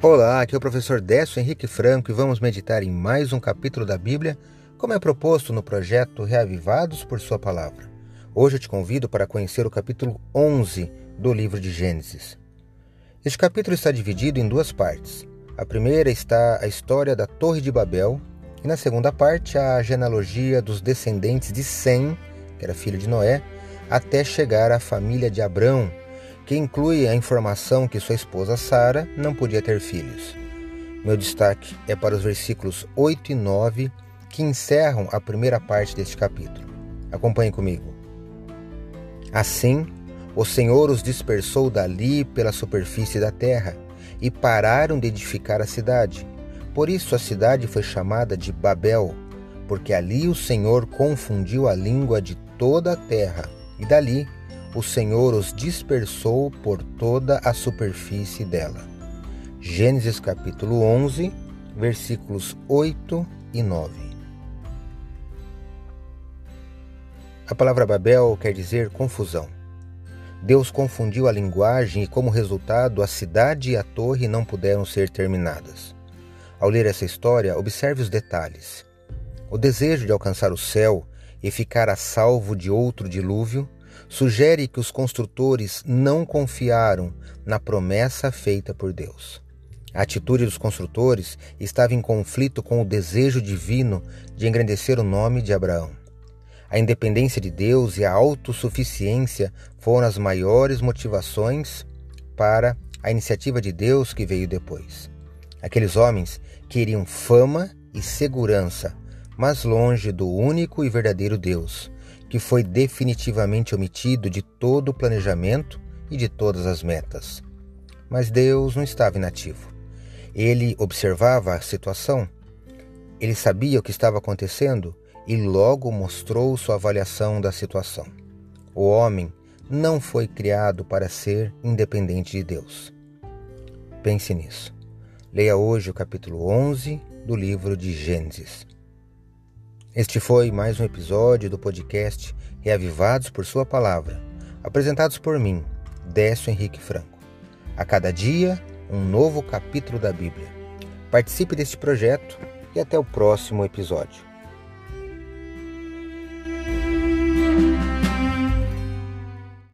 Olá, aqui é o professor Décio Henrique Franco e vamos meditar em mais um capítulo da Bíblia, como é proposto no projeto Reavivados por Sua Palavra. Hoje eu te convido para conhecer o capítulo 11 do livro de Gênesis. Este capítulo está dividido em duas partes. A primeira está a história da Torre de Babel e na segunda parte a genealogia dos descendentes de Sem, que era filho de Noé, até chegar à família de Abrão, que inclui a informação que sua esposa Sara não podia ter filhos. Meu destaque é para os versículos 8 e 9, que encerram a primeira parte deste capítulo. Acompanhe comigo. Assim, o Senhor os dispersou dali pela superfície da terra e pararam de edificar a cidade. Por isso a cidade foi chamada de Babel, porque ali o Senhor confundiu a língua de toda a terra, e dali o Senhor os dispersou por toda a superfície dela. Gênesis capítulo 11, versículos 8 e 9. A palavra Babel quer dizer confusão. Deus confundiu a linguagem e, como resultado, a cidade e a torre não puderam ser terminadas. Ao ler essa história, observe os detalhes. O desejo de alcançar o céu e ficar a salvo de outro dilúvio sugere que os construtores não confiaram na promessa feita por Deus. A atitude dos construtores estava em conflito com o desejo divino de engrandecer o nome de Abraão. A independência de Deus e a autossuficiência foram as maiores motivações para a iniciativa de Deus que veio depois. Aqueles homens queriam fama e segurança, mas longe do único e verdadeiro Deus, que foi definitivamente omitido de todo o planejamento e de todas as metas. Mas Deus não estava inativo. Ele observava a situação, ele sabia o que estava acontecendo e logo mostrou sua avaliação da situação. O homem não foi criado para ser independente de Deus. Pense nisso. Leia hoje o capítulo 11 do livro de Gênesis. Este foi mais um episódio do podcast Reavivados por Sua Palavra, apresentados por mim, Décio Henrique Franco. A cada dia, um novo capítulo da Bíblia. Participe deste projeto e até o próximo episódio.